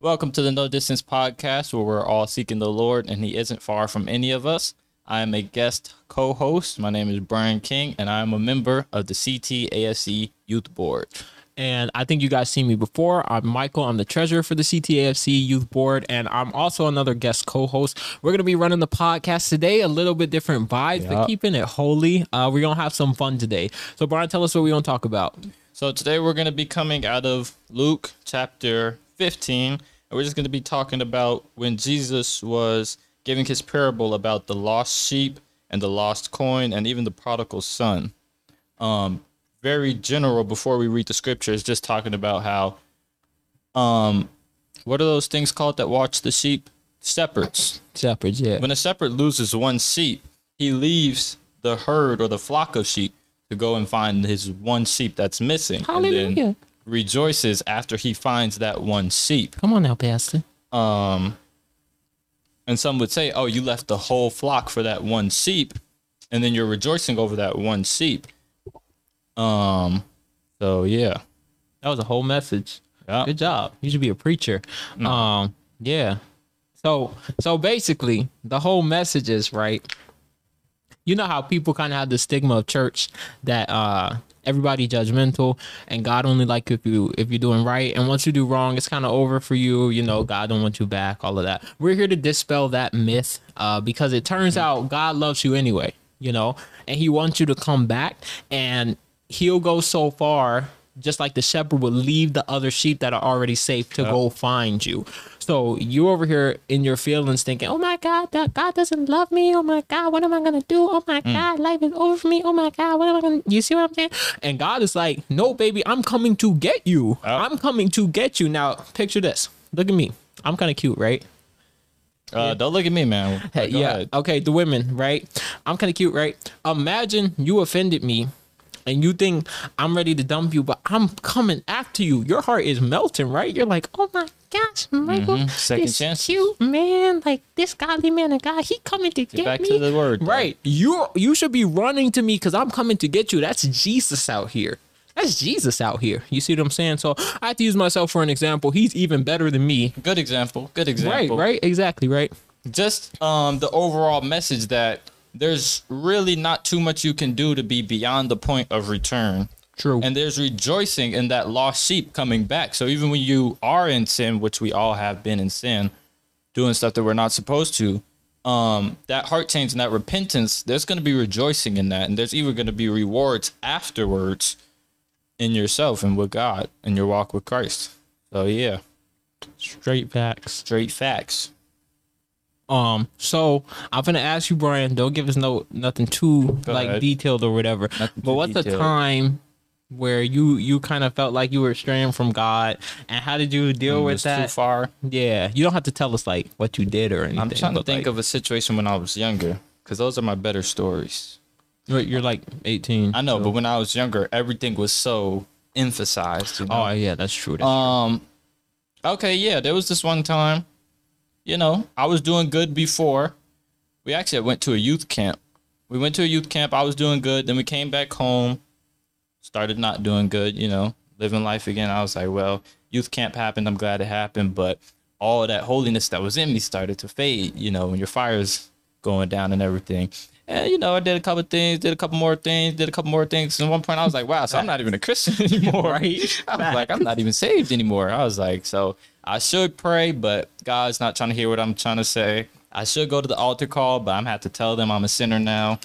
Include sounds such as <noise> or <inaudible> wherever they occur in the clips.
Welcome to the No Distance Podcast, where we're all seeking the Lord, and He isn't far from any of us. I am a guest co host. My name is Brian King, and I am a member of the CTAFC Youth Board. And I think you guys seen me before. I'm Michael. I'm the treasurer for the CTAFC Youth Board, and I'm also another guest co-host. We're gonna be running the podcast today, a little bit different vibes, but Yup. keeping it holy. Uh, we're gonna have some fun today. So, Brian, tell us what we're gonna talk about. So today we're going to be coming out of Luke chapter 15, and we're just going to be talking about when Jesus was giving his parable about the lost sheep and the lost coin and even the prodigal son. Um very general before we read the scriptures just talking about how um what are those things called that watch the sheep? Shepherds. Shepherds, yeah. When a shepherd loses one sheep, he leaves the herd or the flock of sheep to go and find his one sheep that's missing. And Hallelujah. then rejoices after he finds that one sheep. Come on now, Pastor. Um and some would say, Oh, you left the whole flock for that one sheep, and then you're rejoicing over that one sheep. Um so yeah. That was a whole message. Yeah. Good job. You should be a preacher. Um, yeah. So so basically, the whole message is right. You know how people kind of have the stigma of church that uh everybody judgmental and God only like if you if you're doing right. And once you do wrong it's kind of over for you you know God don't want you back all of that. We're here to dispel that myth uh because it turns out God loves you anyway you know and he wants you to come back and he'll go so far just like the shepherd would leave the other sheep that are already safe to go find you. So you over here in your feelings thinking, "Oh my God, that God doesn't love me. Oh my God, what am I gonna do? Oh my God, life is over for me. Oh my God, what am I gonna?" You see what I'm saying? And God is like, "No, baby, I'm coming to get you. I'm coming to get you." Now picture this. Look at me. I'm kind of cute, right? Uh don't look at me, man. Hey, yeah. ahead. Okay, the women, right? I'm kind of cute, right? Imagine you offended me and you think I'm ready to dump you, but I'm coming after you. Your heart is melting, right? You're like, oh my gosh, Michael, Mm-hmm. Second this chances. cute man, like this godly man of God, he coming to get back me. to the word, right? You you should be running to me because I'm coming to get you. That's Jesus out here. That's Jesus out here. You see what I'm saying? So I have to use myself for an example. He's even better than me. Good example. Good example. Right, right, exactly, right. just um the overall message that there's really not too much you can do to be beyond the point of return. True. And there's rejoicing in that lost sheep coming back. So even when you are in sin, which we all have been in sin, doing stuff that we're not supposed to, um, that heart change and that repentance, there's going to be rejoicing in that, and there's even going to be rewards afterwards in yourself and with God and your walk with Christ. So yeah, Straight facts. straight facts. Um, so I'm gonna ask you, Brian. Don't give us no nothing too Go like ahead. detailed or whatever. Nothing but what's the time where you you kind of felt like you were straying from God, and how did you deal It with was too far. Yeah, you don't have to tell us like what you did or anything. I'm trying to think like, of a situation when I was younger, because those are my better stories. You're, you're like 18. I know, so- but when I was younger, everything was so emphasized. You know? oh yeah, that's true. That's Um. Okay, yeah, there was this one time. You know, I was doing good before. We actually went to a youth camp. We went to a youth camp. I was doing good. Then we came back home. Started not doing good. You know, living life again. I was like, well, youth camp happened. I'm glad it happened, but all of that holiness that was in me started to fade. You know, when your fire's going down and everything. And you know, I did a couple things, did a couple more things, did a couple more things. And at one point, I was like, "Wow, so I'm not even a Christian <laughs> anymore." <laughs> Right. <laughs> I was like, "I'm not even saved anymore." I was like, "So I should pray, but God's not trying to hear what I'm trying to say. I should go to the altar call, but I'm have to tell them I'm a sinner now.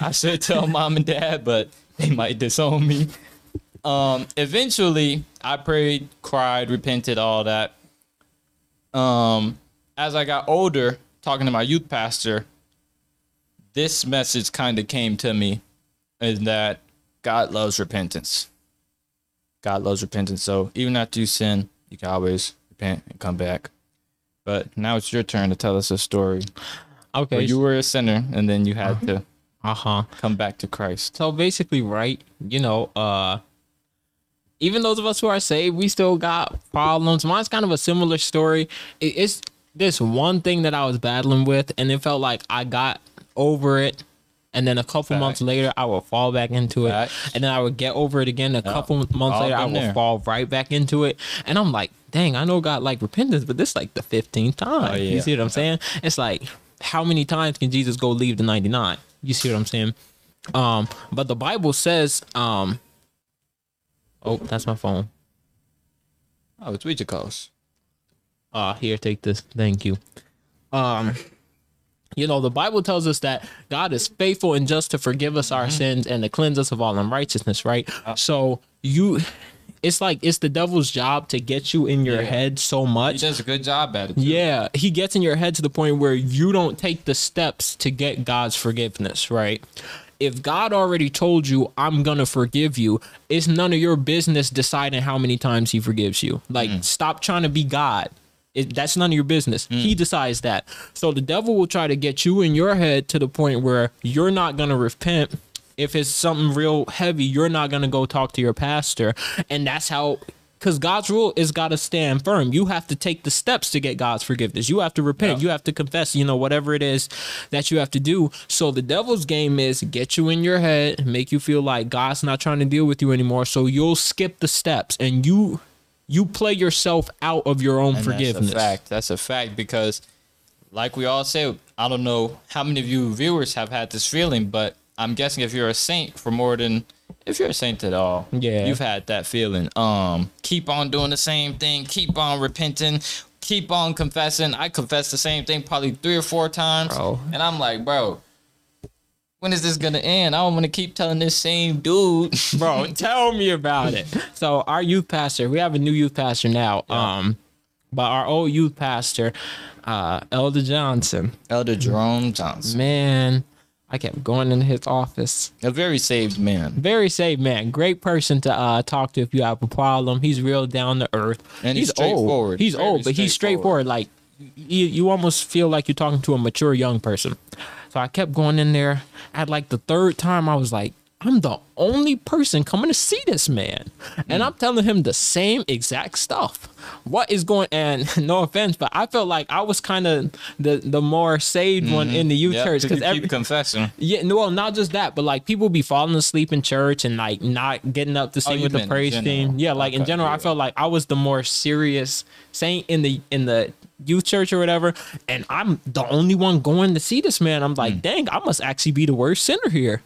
I should tell mom and dad, but they might disown me." Um, eventually, I prayed, cried, repented, all that. Um, as I got older, talking to my youth pastor, this message kind of came to me is that God loves repentance. God loves repentance. So even after you sin, you can always repent and come back. But now it's your turn to tell us a story. okay. Where you were a sinner and then you had to uh huh. come back to Christ. So basically, right, you know, uh even those of us who are saved, we still got problems. Mine's kind of a similar story. It's this one thing that I was battling with, and it felt like I got over it. And then a couple months later, I would fall back into it. And then I would get over it again. A couple months later, I would there. fall right back into it. And I'm like, dang, I know God like repentance, but this like the 15th time. Oh, You see what I'm saying? It's like, how many times can Jesus go leave the 99? You see what I'm saying? Um, but the Bible says, um, oh, that's my phone. Oh, it's Ouija calls. Uh, here, take this. Thank you. Um, you know, the Bible tells us that God is faithful and just to forgive us our sins and to cleanse us of all unrighteousness, right? So you, it's like it's the devil's job to get you in your head so much. He does a good job at it. too. Yeah, he gets in your head to the point where you don't take the steps to get God's forgiveness, right? If God already told you, I'm going to forgive you, it's none of your business deciding how many times he forgives you. Like, mm. stop trying to be God. It, that's none of your business. He mm. decides that. So the devil will try to get you in your head to the point where you're not going to repent. If it's something real heavy, you're not going to go talk to your pastor. And that's how because God's rule is got to stand firm. You have to take the steps to get God's forgiveness. You have to repent. You have to confess, you know, whatever it is that you have to do. So the devil's game is get you in your head, make you feel like God's not trying to deal with you anymore. So you'll skip the steps and you you play yourself out of your own And forgiveness. That's a fact. That's a fact because, like we all say, I don't know how many of you viewers have had this feeling, but I'm guessing if you're a saint for more than if you're a saint at all, Yeah. you've had that feeling. Um, keep on doing the same thing, keep on repenting, keep on confessing. I confessed the same thing probably three or four times, Bro. and I'm like, bro. When is this gonna end? I don't want to keep telling this same dude, <laughs> Bro, tell me about it. So our youth pastor, we have a new youth pastor now. Um but our old youth pastor, uh, Elder Johnson, Elder Jerome Johnson, man, I kept going into his office. a very saved man. Very saved man, great person to uh, talk to if you have a problem. He's real down to earth, And he's old. straightforward. He's Very old, but he's straightforward. straightforward. Like you, you almost feel like you're talking to a mature young person. So I kept going in there. At like the third time, I was like, I'm the only person coming to see this man, and I'm telling him the same exact stuff. What is going? And <laughs> no offense, but I felt like I was kind of the the more saved one in the youth Yep, church because keep confessing. yeah, no, well, not just that, but like people be falling asleep in church and like not getting up to sing Oh, with the praise team. Yeah, like in Okay, general, I felt like I was the more serious saint in the in the youth church or whatever, and I'm the only one going to see this man. I'm like, Hmm. dang, I must actually be the worst sinner here.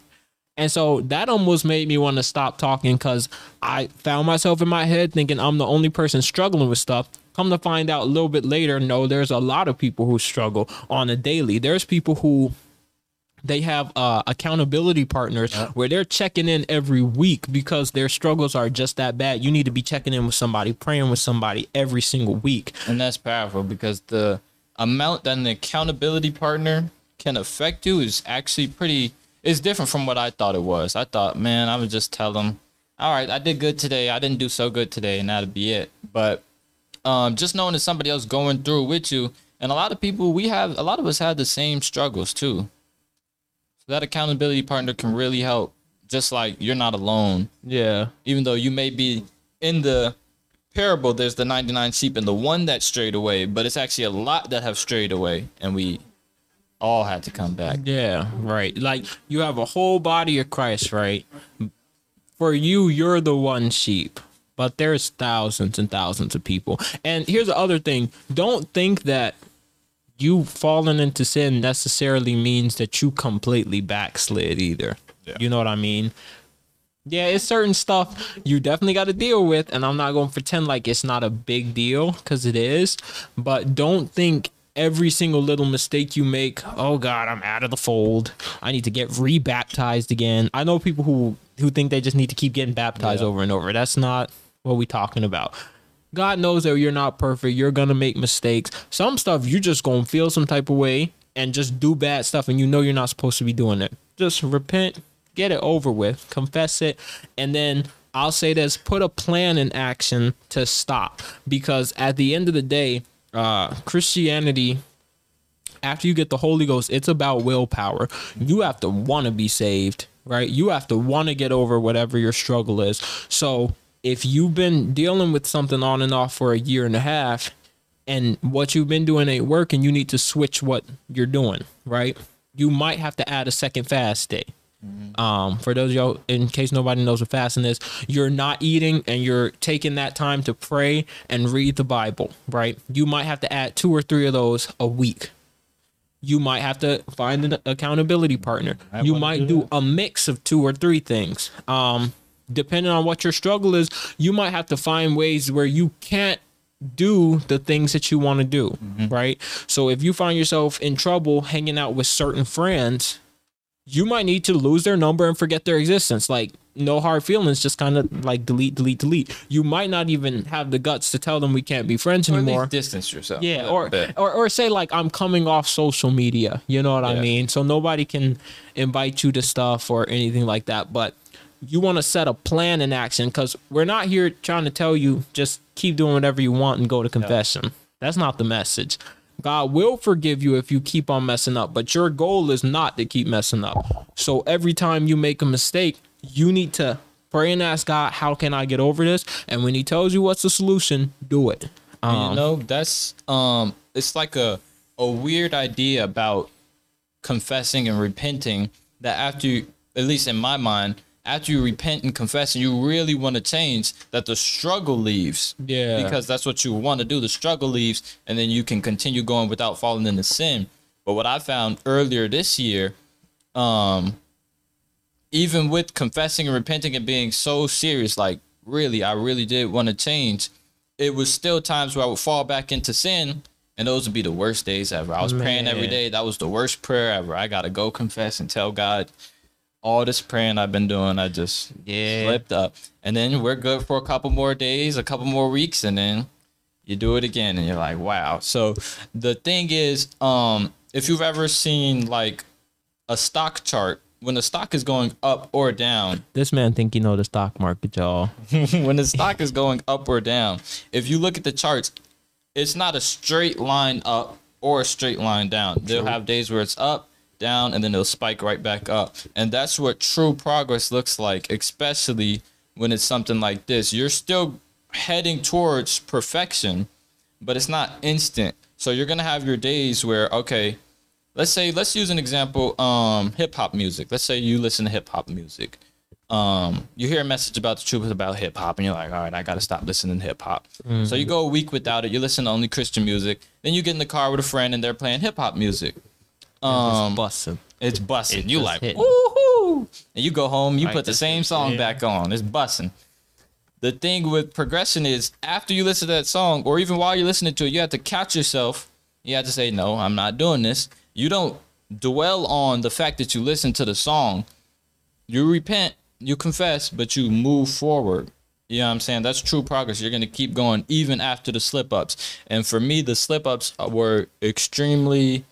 And so that almost made me want to stop talking because I found myself in my head thinking I'm the only person struggling with stuff. Come to find out a little bit later, no, there's a lot of people who struggle on a daily. There's people who they have uh, accountability partners where they're checking in every week because their struggles are just that bad. You need to be checking in with somebody, praying with somebody every single week. And that's powerful because the amount that an accountability partner can affect you is actually pretty it's different from what I thought it was. I thought, man, I would just tell them, all right, I did good today. I didn't do so good today, and that'd be it. But um, just knowing that somebody else going through with you, and a lot of people, we have, a lot of us had the same struggles too. So that accountability partner can really help. Just like you're not alone Yeah. even though you may be in the parable there's the 99 sheep and the one that strayed away but it's actually a lot that have strayed away and we all had to come back Yeah, right. Like you have a whole body of Christ, right? For you, you're the one sheep, but there's thousands and thousands of people. And here's the other thing don't think that you falling into sin necessarily means that you completely backslid either. You know what I mean? Yeah, it's certain stuff you definitely got to deal with, and I'm not going to pretend like it's not a big deal because it is. But don't think every single little mistake you make, oh God, I'm out of the fold. I need to get rebaptized again. I know people who who think they just need to keep getting baptized Yeah. over and over. That's not what we're talking about. God knows that you're not perfect. You're gonna make mistakes. Some stuff you're just gonna feel some type of way and just do bad stuff, and you know you're not supposed to be doing it. Just repent, get it over with, confess it, and then I'll say this: put a plan in action to stop. Because at the end of the day, uh, Christianity after you get the Holy Ghost, it's about willpower. You have to want to be saved, right? You have to want to get over whatever your struggle is. So if you've been dealing with something on and off for a year and a half, and what you've been doing ain't working, you need to switch what you're doing, right? You might have to add a second fast day. Um, for those of y'all, in case nobody knows what fasting is, you're not eating and you're taking that time to pray and read the Bible, right? You might have to add two or three of those a week. You might have to find an accountability partner. Might You might do do a mix of two or three things. Um, depending on what your struggle is, you might have to find ways where you can't do the things that you want to do, right? So if you find yourself in trouble hanging out with certain friends, you might need to lose their number and forget their existence. Like no hard feelings, just kind of like delete, delete, delete. You might not even have the guts to tell them we can't be friends Or anymore. distance yourself. Yeah, or, or or say like I'm coming off social media. You know what I mean? So nobody can invite you to stuff or anything like that. But you want to set a plan in action because we're not here trying to tell you just keep doing whatever you want and go to confession. That's not the message. God will forgive you if you keep on messing up, but your goal is not to keep messing up. So every time you make a mistake, you need to pray and ask God, how can I get over this? And when he tells you what's the solution, do it. Um, you know, that's um it's like a a weird idea about confessing and repenting that after you, at least in my mind, after you repent and confess and you really want to change, that the struggle leaves. Yeah. Because that's what you want to do. The struggle leaves and then you can continue going without falling into sin. But what I found earlier this year, um, even with confessing and repenting and being so serious, like really, I really did want to change. It was still times where I would fall back into sin, and those would be the worst days ever. I was praying every day. That was the worst prayer ever. I gotta go confess and tell God all this praying I've been doing. I just Yeah. slipped up, and then we're good for a couple more days, a couple more weeks, and then you do it again, and you're like, wow. So the thing is, um, if you've ever seen like a stock chart when the stock is going up or down This man think you know the stock market, y'all. <laughs> when the stock is going up or down if you look at the charts it's not a straight line up or a straight line down they'll have days where it's up down and then they'll spike right back up. And that's what true progress looks like especially when it's something like this. You're still heading towards perfection but it's not instant. So you're gonna have your days where okay let's say let's use an example um hip hop music. Let's say you listen to hip hop music. Um you hear a message about the truth about hip hop and you're like all right I got to stop listening to hip hop so you go a week without it. You listen to only Christian music. Then you get in the car with a friend and they're playing hip hop music um busting. it's busting you like woohoo! And you go home you Like put the same is- song yeah. back on. It's busting the thing with progression is after you listen to that song or even while you're listening to it you have to catch yourself. You have to say no i'm not doing this. You don't dwell on the fact that you listen to the song. You repent you confess but you move forward. You know what i'm saying? That's true progress. You're going to keep going even after the slip ups and for me the slip ups were extremely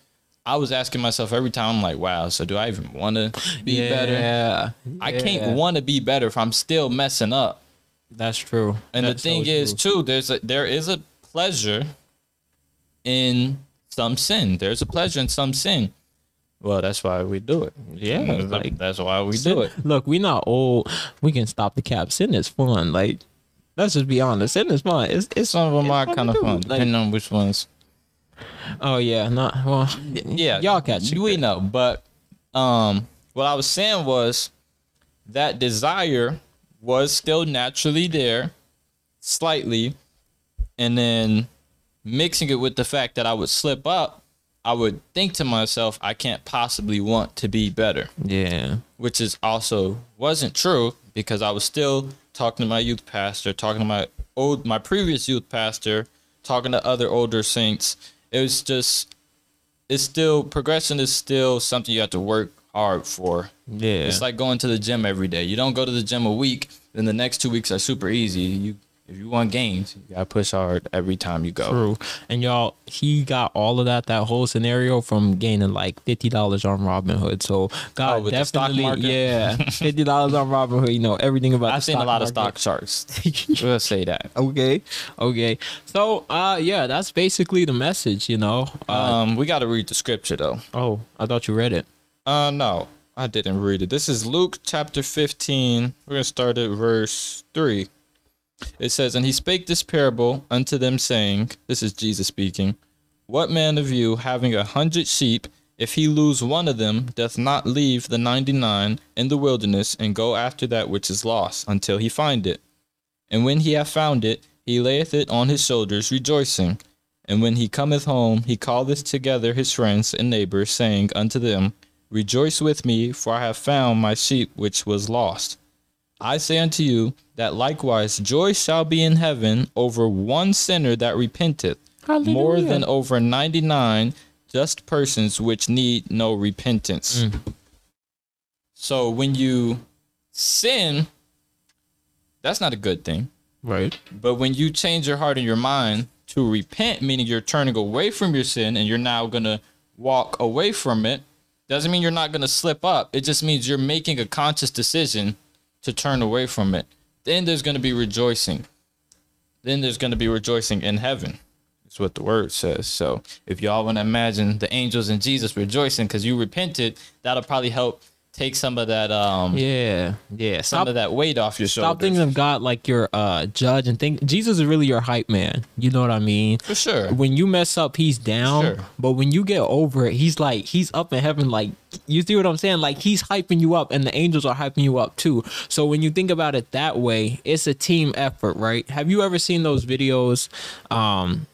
i was asking myself every time i'm like wow so do i even want to be better Yeah, i can't want to be better if i'm still messing up That's true. and That's the thing so is true. too, there's a there is a pleasure in some sin. There's a pleasure in some sin. Well, that's why we do it. Yeah, that's, like- that's why we do it. Look, we not old. We can stop the cap. Sin is fun. Like, let's just be honest. Sin is fun. It's it's Some of them are kind of fun, Like, depending on which ones. Oh yeah, not well. Yeah, y'all catch it. We know, but um, what I was saying was that desire was still naturally there, slightly, and then mixing it with the fact that I would slip up, I would think to myself, I can't possibly want to be better. Yeah, which is also wasn't true because I was still talking to my youth pastor, talking to my old my previous youth pastor, talking to other older saints. It was just it's still progression is still something you have to work hard for. yeah. It's like going to the gym every day. You don't go to the gym a week, then the next two weeks are super easy. You if you want gains, you gotta push hard every time you go. True. And y'all, he got all of that, that whole scenario from gaining like fifty dollars on Robinhood. So God Oh, with stock definitely, yeah, <laughs> fifty dollars on Robinhood. You know everything about. I've the seen a stock lot of stock charts. <laughs> we'll say that. Okay, okay. So, uh, yeah, that's basically the message. You know. Uh, Um, we gotta read the scripture though. oh, I thought you read it. Uh, no, I didn't read it. This is Luke chapter 15. We're going to start at verse 3. It says, And he spake this parable unto them, saying, This is Jesus speaking, What man of you, having a hundred sheep, if he lose one of them, doth not leave the ninety nine in the wilderness, and go after that which is lost, until he find it? And when he hath found it, he layeth it on his shoulders, rejoicing. And when he cometh home, he calleth together his friends and neighbors, saying unto them, Rejoice with me, for I have found my sheep which was lost. I say unto you that likewise joy shall be in heaven over one sinner that repenteth, more than over ninety nine just persons which need no repentance. Mm. So when you sin, that's not a good thing. Right. But when you change your heart and your mind to repent, meaning you're turning away from your sin and you're now going to walk away from it, doesn't mean you're not going to slip up. It just means you're making a conscious decision to turn away from it. Then there's going to be rejoicing. Then there's going to be rejoicing in heaven. That's what the word says. So if y'all want to imagine the angels and Jesus rejoicing because you repented, that'll probably help take some of that um Yeah. Yeah. some Stop of that weight off your shoulders. Stop thinking of God like your uh judge and think Jesus is really your hype man. You know what I mean? For sure. When you mess up, he's down. Sure. But when you get over it, he's like he's up in heaven. Like you see what I'm saying? Like he's hyping you up, and the angels are hyping you up too. So when you think about it that way, it's a team effort, right? Have you ever seen those videos? Um,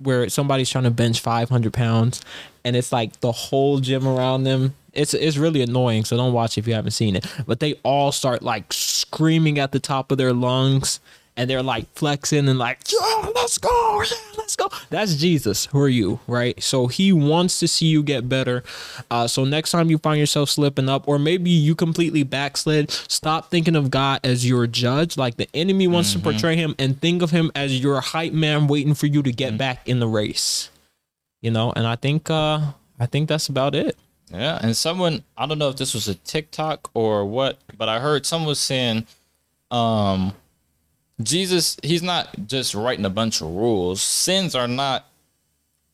where somebody's trying to bench 500 pounds and it's like the whole gym around them it's it's really annoying so don't watch if you haven't seen it. But they all start like screaming at the top of their lungs and they're like flexing and like yeah let's go yeah let's go. That's jesus. Who are you right? So he wants to see you get better. Uh, so next time you find yourself slipping up or maybe you completely backslid stop thinking of god as your judge. Like the enemy wants to portray him and think of him as your hype man waiting for you to get back in the race you know? And i think uh i think that's about it Yeah, and someone I don't know if this was a TikTok or what, but I heard someone was saying, um, Jesus, he's not just writing a bunch of rules. Sins are not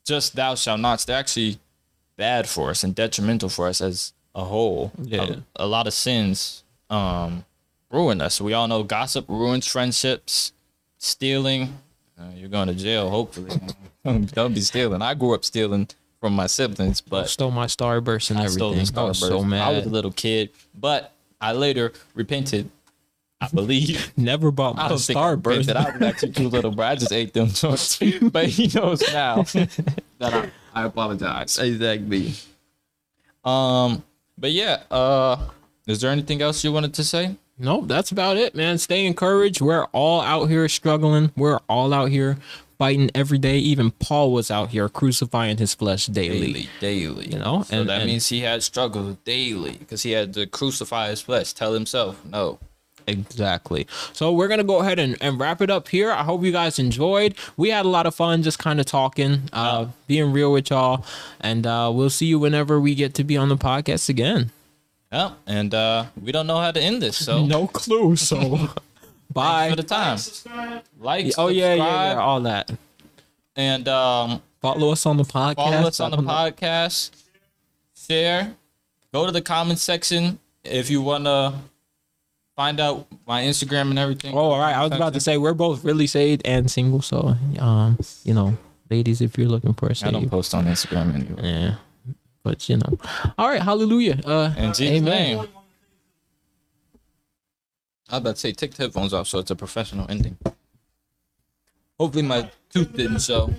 just thou shalt nots. They're actually bad for us and detrimental for us as a whole. Yeah. A, a lot of sins um ruin us. We all know gossip ruins friendships, stealing. Uh, you're going to jail, hopefully. <laughs> Don't be stealing. I grew up stealing from my siblings, but stole my starburst and I everything stole the i was so Starburst. I was a little kid, but I later repented. I believe. <laughs> never bought my I don't I starburst repented. I was actually too little, bro. I just ate them <laughs> joints. but he knows now <laughs> that I, I apologize. exactly Um, but yeah. Uh, is there anything else you wanted to say? Nope, that's about it, man. Stay encouraged. We're all out here struggling. We're all out here fighting every day. Even Paul was out here crucifying his flesh daily. Daily, daily. You know, so and- that and- means he had struggles daily because he had to crucify his flesh. Tell himself no. Exactly. So we're gonna go ahead and, and wrap it up here. I hope you guys enjoyed. We had a lot of fun just kind of talking, uh, being real with y'all, and uh, we'll see you whenever we get to be on the podcast again. Yeah, and uh, we don't know how to end this, so <laughs> No clue. So <laughs> bye. for the time. Like, Oh yeah, yeah, yeah, all that. and um, Follow us on the podcast. follow us on the I don't know. podcast. Share. Go to the comment section if you wanna find out my Instagram and everything. Oh, all right. I was about to say we're both really saved and single, so um, you know, ladies, if you're looking for a I don't post on Instagram anyway. yeah. But you know, all right. Hallelujah. Uh, In Jesus' amen. name. I about to say take the headphones off so it's a professional ending. Hopefully my tooth didn't show.